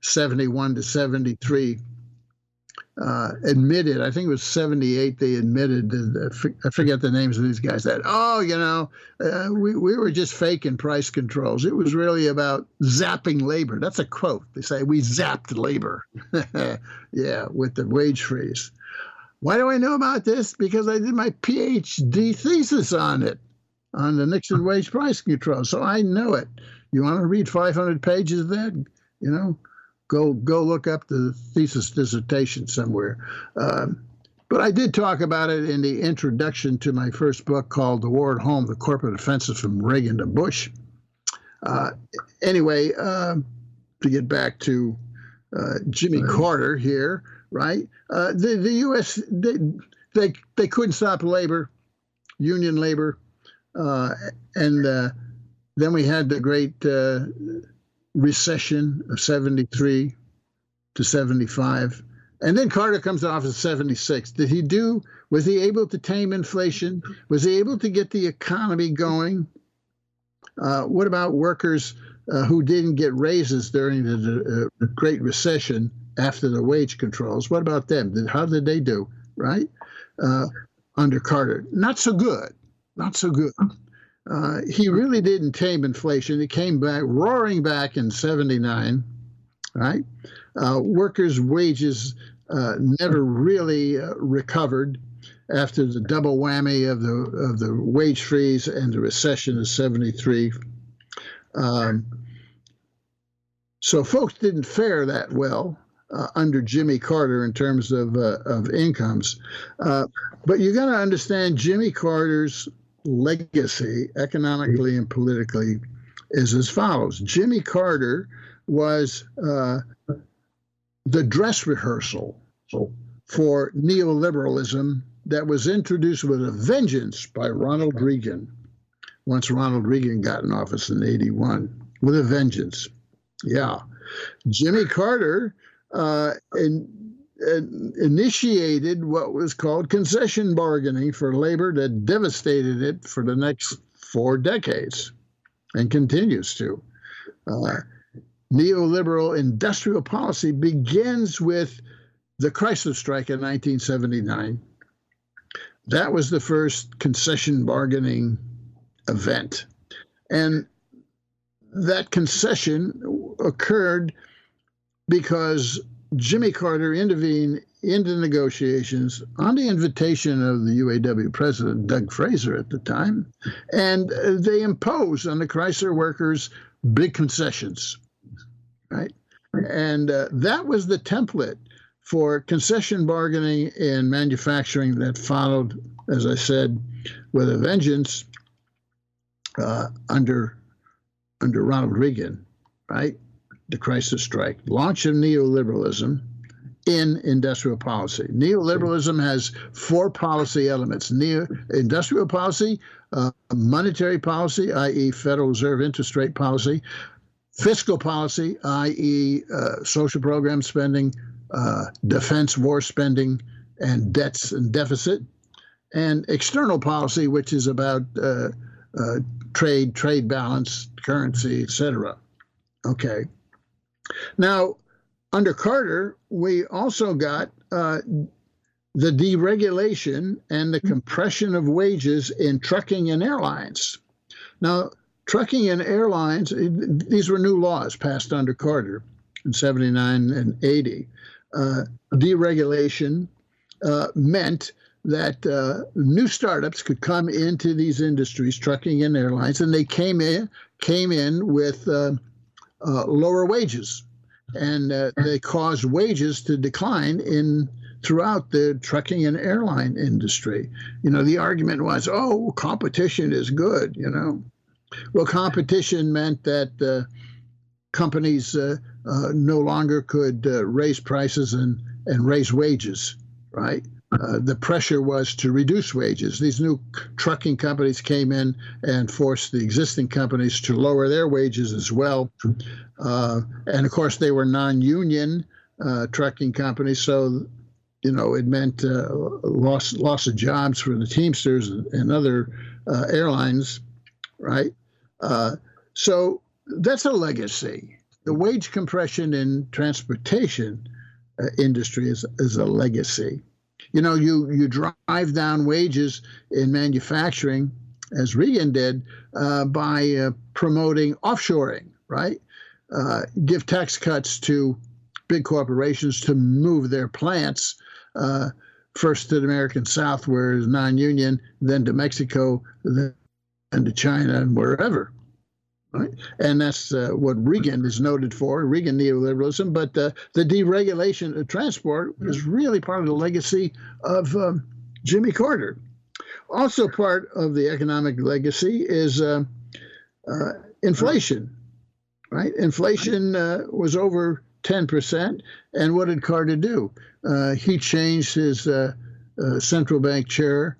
71 to 73 uh, admitted, I think it was 78, they admitted, I forget the names of these guys, that, oh, you know, uh, we, we were just faking price controls. It was really about zapping labor. That's a quote. They say, we zapped labor. *laughs* yeah, with the wage freeze. Why do I know about this? Because I did my PhD thesis on it, on the Nixon wage price control. So I know it. You want to read 500 pages of that? You know, go go look up the thesis dissertation somewhere. Um, but I did talk about it in the introduction to my first book called The War at Home The Corporate Offensive from Reagan to Bush. Uh, anyway, uh, to get back to uh, Jimmy right. Carter here, right? Uh, the, the U.S., they, they, they couldn't stop labor, union labor, uh, and uh, then we had the great uh, recession of 73 to 75. And then Carter comes off in 76. Did he do, was he able to tame inflation? Was he able to get the economy going? Uh, what about workers uh, who didn't get raises during the, uh, Great Recession after the wage controls? What about them? Did, how did they do, right? Uh, under Carter? Not so good. Not so good. Uh, he really didn't tame inflation. It came back, roaring back in 79, right? Uh, workers' wages uh, never really uh, recovered after the double whammy of the of the wage freeze and the recession of '73. Um, so folks didn't fare that well uh, under Jimmy Carter in terms of uh, of incomes, uh, but you got to understand Jimmy Carter's legacy, economically and politically, is as follows: Jimmy Carter was uh, the dress rehearsal for neoliberalism that was introduced with a vengeance by Ronald Reagan once Ronald Reagan got in office in 81 with a vengeance. Yeah. Jimmy Carter uh, in, in, initiated what was called concession bargaining for labor that devastated it for the next four decades and continues to. Uh, neoliberal industrial policy begins with the Chrysler strike in 1979. That was the first concession bargaining event. And that concession occurred because Jimmy Carter intervened in the negotiations on the invitation of the UAW president, Doug Fraser, at the time, and they imposed on the Chrysler workers big concessions right? And uh, that was the template for concession bargaining in manufacturing that followed, as I said, with a vengeance uh, under under Ronald Reagan, right? The Chrysler strike, launch of neoliberalism in industrial policy. Neoliberalism has four policy elements: neo industrial policy, uh, monetary policy, i.e., Federal Reserve interest rate policy, fiscal policy, i.e., uh, social program spending, uh, defense war spending, and debts and deficit, and external policy, which is about uh, uh trade, trade balance, currency, etc. Okay. Now, under Carter, we also got uh, the deregulation and the compression of wages in trucking and airlines. Now, trucking and airlines, these were new laws passed under Carter in 79 and 80. Uh, deregulation uh, meant that uh, new startups could come into these industries, trucking and airlines, and they came in came in with uh, uh, lower wages, and uh, they caused wages to decline in throughout the trucking and airline industry. You know, the argument was, "Oh, competition is good," you know. Well, competition meant that uh, companies uh, uh, no longer could uh, raise prices and, and raise wages, right? Uh, the pressure was to reduce wages. These new trucking companies came in and forced the existing companies to lower their wages as well. Uh, and of course, they were non union trucking companies, so you know, it meant uh, loss loss of jobs for the Teamsters and other uh, airlines right? Uh, so that's a legacy. The wage compression in transportation uh, industry is, is a legacy. You know, you you drive down wages in manufacturing, as Reagan did, uh, by uh, promoting offshoring, right? Uh, give tax cuts to big corporations to move their plants uh, first to the American South, where it's non-union, then to Mexico, then to China and wherever. Right? And that's uh, what Reagan is noted for, Reagan neoliberalism. But uh, the deregulation of transport is really part of the legacy of um, Jimmy Carter. Also, part of the economic legacy is uh, uh inflation. Right? Inflation uh, was over 10%. And what did Carter do? Uh, he changed his central bank chair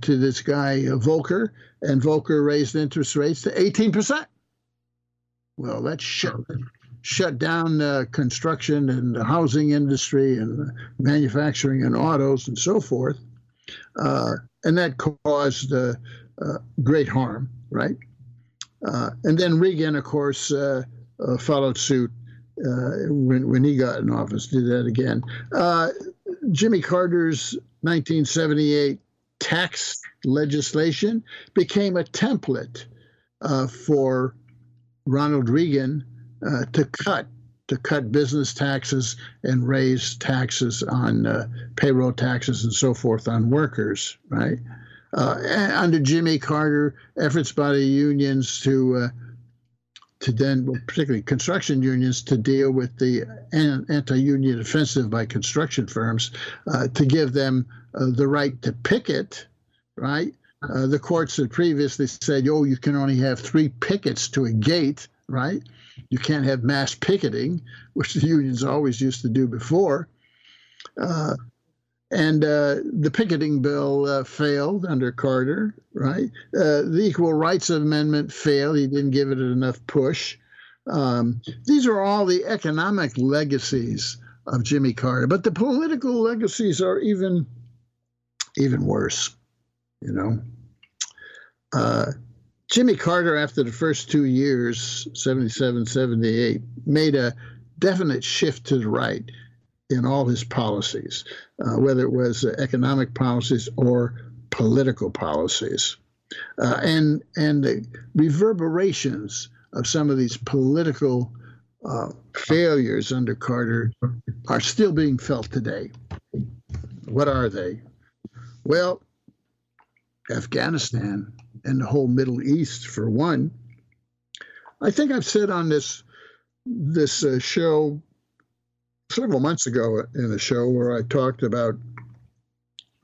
to this guy Volcker, and Volcker raised interest rates to 18%. Well, that shut, shut down uh, construction and the housing industry and manufacturing and autos and so forth. Uh, and that caused uh, uh, great harm, right? and then Reagan, of course, followed suit when, when he got in office, did that again. Jimmy Carter's 1978 tax legislation became a template uh, for Ronald Reagan uh, to cut to cut business taxes and raise taxes on uh, payroll taxes and so forth on workers, right? Uh, under Jimmy Carter, efforts by the unions to uh, to then, particularly construction unions, to deal with the anti-union offensive by construction firms, uh, to give them uh, the right to picket, right? Uh, the courts had previously said, oh, you can only have three pickets to a gate, right? You can't have mass picketing, *laughs* which the unions always used to do before. Uh, and uh, the picketing bill uh, failed under Carter, right? Uh, the Equal Rights Amendment failed. He didn't give it enough push. Um, these are all the economic legacies of Jimmy Carter, but the political legacies are even even worse. You know, uh, Jimmy Carter, after the first two years, 77, 78, made a definite shift to the right in all his policies, uh, whether it was economic policies or political policies. Uh, and, and the reverberations of some of these political uh, failures under Carter are still being felt today. What are they? Well, Afghanistan and the whole Middle East, for one. I think I've said on this this uh, show several months ago in a show where I talked about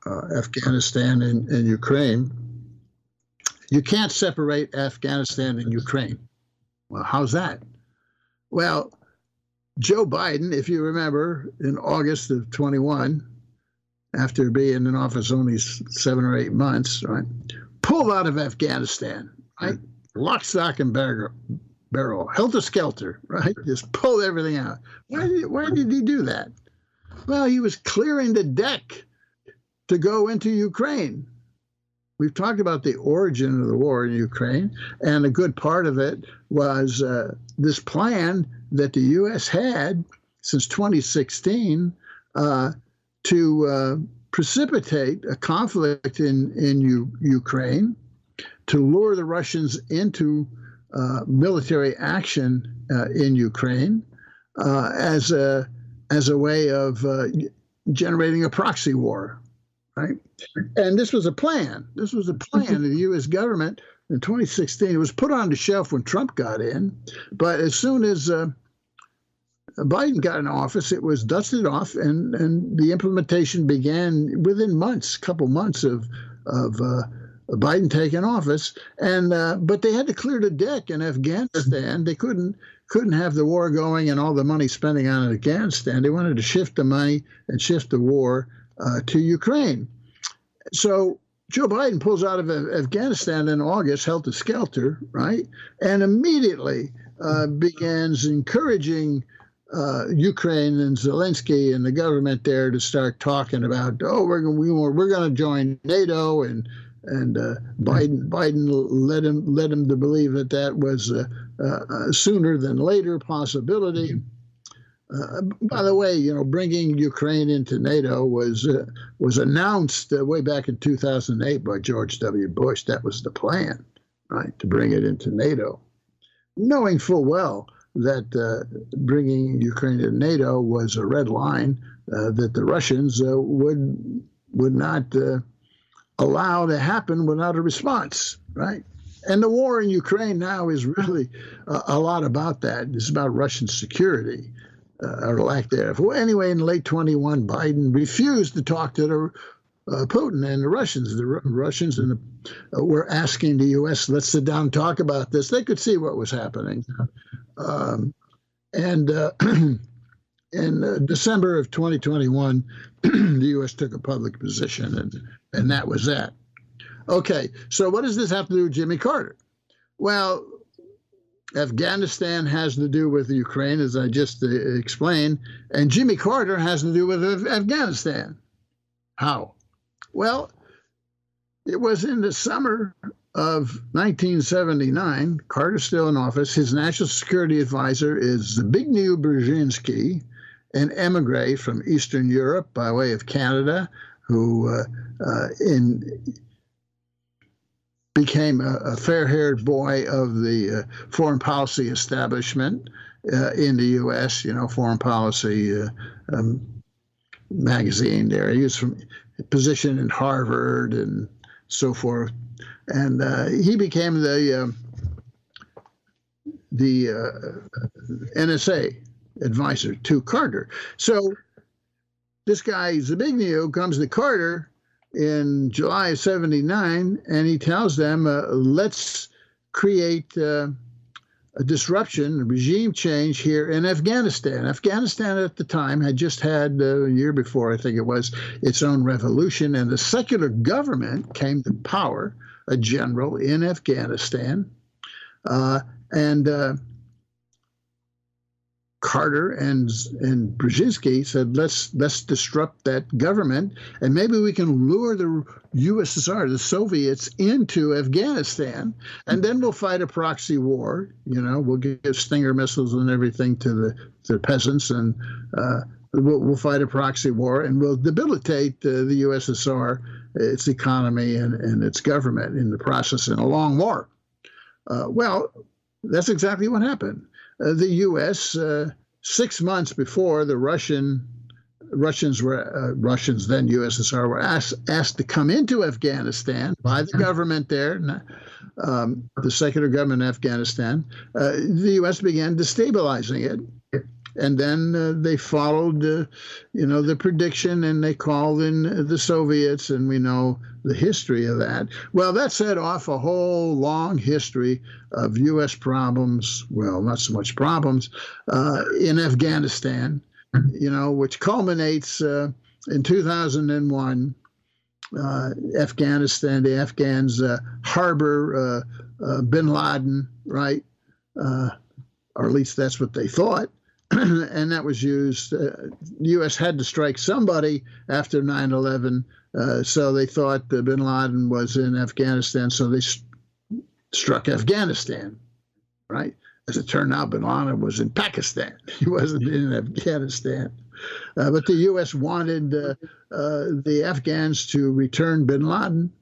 uh, Afghanistan and, and Ukraine. You can't separate Afghanistan and Ukraine. Well, how's that? Well, Joe Biden, if you remember, in August of 21, after being in office only seven or eight months, right, pulled out of Afghanistan, right? Lock, stock, and barrel, barrel, helter skelter, right? Just pulled everything out. Why did, why did he do that? Well, he was clearing the deck to go into Ukraine. We've talked about the origin of the war in Ukraine, and a good part of it was uh, this plan that the U.S. had since 2016 uh, to uh, precipitate a conflict in, in U- Ukraine, to lure the Russians into uh, military action uh, in Ukraine uh, as, a, as a way of uh, generating a proxy war. Right? And this was a plan. This was a plan of the U.S. government in 2016. It was put on the shelf when Trump got in, but as soon as uh, Biden got in office, it was dusted off, and and the implementation began within months, couple months of of uh, Biden taking office. And uh, but they had to clear the deck in Afghanistan. They couldn't couldn't have the war going and all the money spending on Afghanistan. They wanted to shift the money and shift the war uh, to Ukraine. So Joe Biden pulls out of Afghanistan in August, helter skelter, right, and immediately uh, begins encouraging uh, Ukraine and Zelensky and the government there to start talking about, oh, we're going we, we're going to join NATO and and uh, Biden Biden led him led him to believe that that was a, a sooner than later possibility. Uh, by the way, you know, bringing Ukraine into NATO was uh, was announced uh, way back in 2008 by George W. Bush. That was the plan, right, to bring it into NATO, knowing full well that uh, bringing Ukraine to NATO was a red line uh, that the Russians uh, would would not allow to happen without a response, right? And the war in Ukraine now is really a lot about that. It's about Russian security. Uh, or lack thereof. Well, anyway, in late 21, Biden refused to talk to the uh, Putin and the Russians. The R- Russians and the, uh, were asking the U.S. let's sit down and talk about this. They could see what was happening, um, and uh, *clears throat* in uh, December of 2021, *clears throat* the U.S. took a public position, and and that was that. Okay, so what does this have to do with Jimmy Carter? Well, Afghanistan has to do with Ukraine, as I just uh, explained, and Jimmy Carter has to do with Afghanistan. How? Well, it was in the summer of 1979. Carter's still in office. His national security advisor is Zbigniew Brzezinski, an emigre from Eastern Europe by way of Canada, who uh, uh, in became a, a fair-haired boy of the uh, foreign policy establishment uh, in the U.S. You know, foreign policy uh, um, magazine. There, he was from position in Harvard and so forth, and uh, he became the um, the uh, NSA advisor to Carter. So this guy Zbigniew comes to Carter in July of 79, and he tells them, uh, let's create uh, a disruption, a regime change here in Afghanistan. Afghanistan at the time had just had, uh, a year before, I think it was, its own revolution, and the secular government came to power, a general in Afghanistan. Uh, and uh, Carter and and Brzezinski said, let's let's disrupt that government, and maybe we can lure the USSR, the Soviets, into Afghanistan, and then we'll fight a proxy war. You know, we'll give Stinger missiles and everything to the the peasants, and uh, we'll, we'll, fight a proxy war, and we'll debilitate uh, the USSR, its economy, and, and its government in the process in a long war. Uh, well, that's exactly what happened. Uh, the U.S. Uh, six months before the Russian Russians were uh, Russians then USSR were asked asked to come into Afghanistan by the government there, um, the secular government in Afghanistan. Uh, the U.S. began destabilizing it and then uh, they followed, uh, you know, the prediction, and they called in the Soviets, and we know the history of that. Well, that set off a whole long history of U.S. problems. Well, not so much problems uh, in Afghanistan, you know, which culminates uh, in 2001. Uh, Afghanistan, the Afghans uh, harbor bin Laden, right? or at least that's what they thought. *clears throat* and that was used. Uh, the U.S. had to strike somebody after 9 11, uh, so they thought uh, bin Laden was in Afghanistan, so they st- struck Afghanistan, right? As it turned out, bin Laden was in Pakistan. *laughs* He wasn't in Afghanistan. Uh, but the U.S. wanted uh, uh, the Afghans to return bin Laden.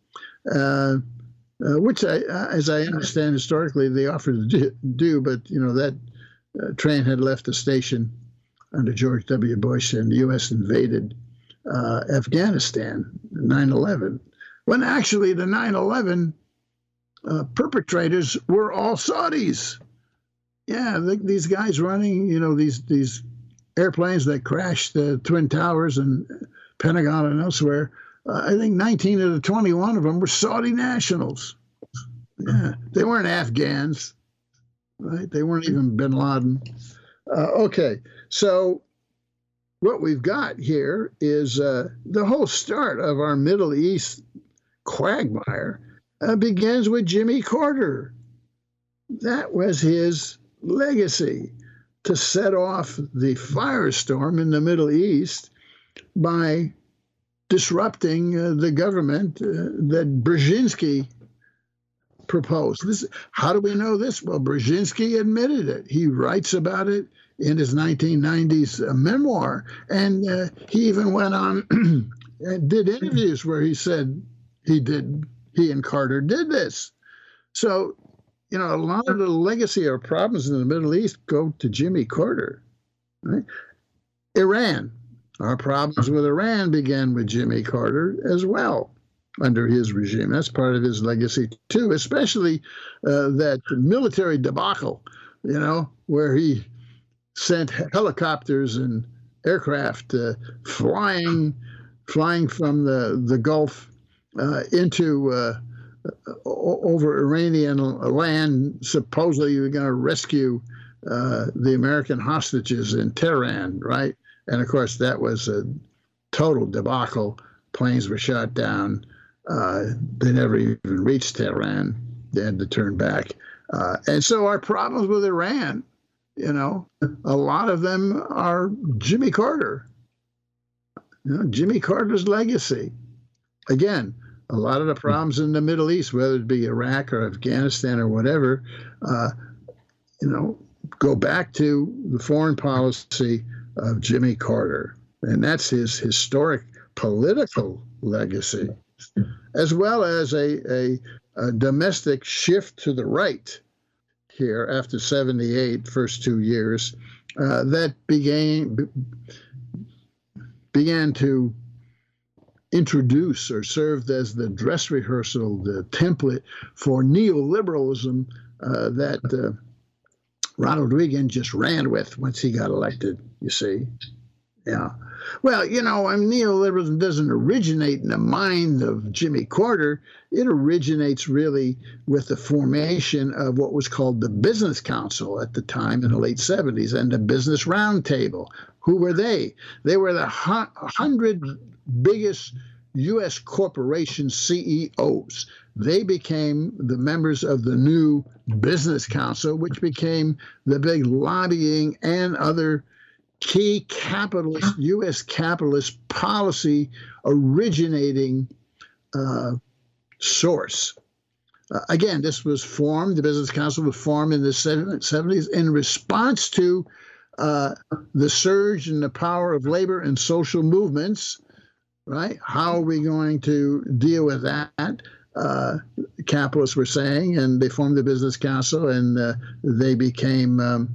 which, I, as I understand historically, they offered to do, but you know that uh, train had left the station under George W. Bush, and the U.S. invaded uh, Afghanistan, 9 11, when actually the 9 11 uh, perpetrators were all Saudis. Yeah, the, these guys running, you know, these, these airplanes that crashed the Twin Towers and Pentagon and elsewhere. Uh, I think 19 of the 21 of them were Saudi nationals. Yeah, they weren't Afghans right? They weren't even bin Laden. Uh, okay, so what we've got here is uh, the whole start of our Middle East quagmire uh, begins with Jimmy Carter. That was his legacy to set off the firestorm in the Middle East by disrupting uh, the government uh, that Brzezinski proposed. This, how do we know this? Well, Brzezinski admitted it. He writes about it in his 1990s uh, memoir, and uh, he even went on *clears throat* and did interviews where he said he did. He and Carter did this. So, you know, a lot of the legacy or problems in the Middle East go to Jimmy Carter. Right? Iran. Our problems with Iran began with Jimmy Carter as well under his regime. That's part of his legacy too, especially uh, that military debacle, you know, where he sent helicopters and aircraft uh, flying, flying from the the Gulf uh, into uh, over Iranian land. Supposedly, you were going to rescue uh, the American hostages in Tehran, right? And of course, that was a total debacle. Planes were shot down Uh, they never even reached Tehran. They had to turn back. Uh, and so our problems with Iran, you know, a lot of them are Jimmy Carter. You know, Jimmy Carter's legacy. Again, a lot of the problems in the Middle East, whether it be Iraq or Afghanistan or whatever, uh, you know, go back to the foreign policy of Jimmy Carter. And that's his historic political legacy, as well as a, a, a domestic shift to the right here after 78, first two years, uh, that began, began to introduce or served as the dress rehearsal, the template for neoliberalism uh, that uh, Ronald Reagan just ran with once he got elected, you see. Yeah. Well, you know, I mean, neoliberalism doesn't originate in the mind of Jimmy Carter. It originates really with the formation of what was called the Business Council at the time in the late 70s and the Business Roundtable. Who were they? They were the hundred biggest U.S. corporation CEOs. They became the members of the new Business Council, which became the big lobbying and other key capitalist U.S. capitalist policy originating uh, source. Uh, again, this was formed, the Business Council was formed in the 70s in response to uh, the surge in the power of labor and social movements right? How are we going to deal with that? Uh, capitalists were saying, and they formed the business council, and uh, they became um,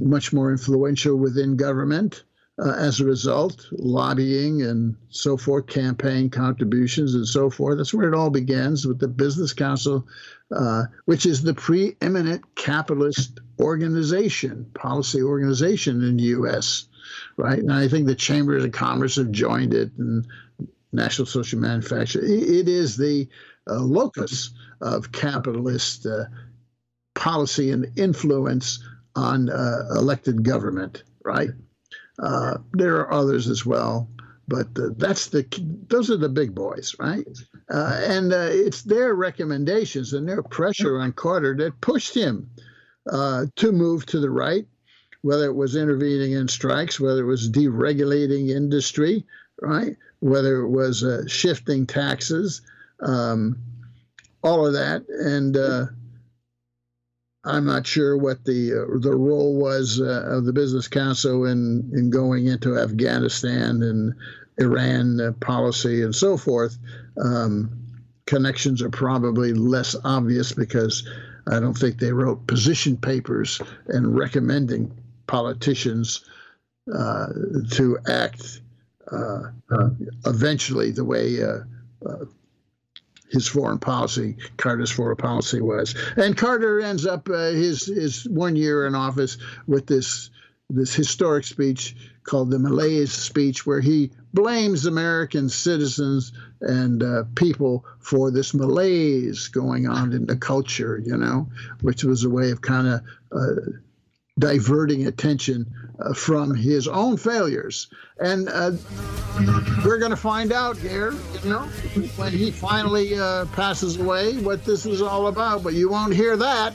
much more influential within government. Uh, as a result, lobbying and so forth, campaign contributions and so forth. That's where it all begins with the Business Council, uh, which is the preeminent capitalist organization, policy organization in the U.S. Right, and I think the chambers of commerce have joined it, and National Social Manufacture. It is the uh, locus of capitalist uh, policy and influence on uh, elected government, right? Uh, there are others as well, but uh, that's the those are the big boys, right? Uh, and it's their recommendations and their pressure on Carter that pushed him to move to the right, whether it was intervening in strikes, whether it was deregulating industry, right? Whether it was uh, shifting taxes, um, all of that, and uh, I'm not sure what the uh, the role was uh, of the Business Council in in going into Afghanistan and Iran uh, policy and so forth. Um, connections are probably less obvious because I don't think they wrote position papers and recommending politicians uh, to act uh, eventually the way uh, uh, his foreign policy, Carter's foreign policy was. And Carter ends up uh, his his one year in office with this this historic speech called the Malaise speech, where he blames American citizens and uh, people for this malaise going on in the culture, you know, which was a way of kind of uh, diverting attention uh, from his own failures. And uh, we're going to find out here, you know, when he finally uh, passes away, what this is all about. But you won't hear that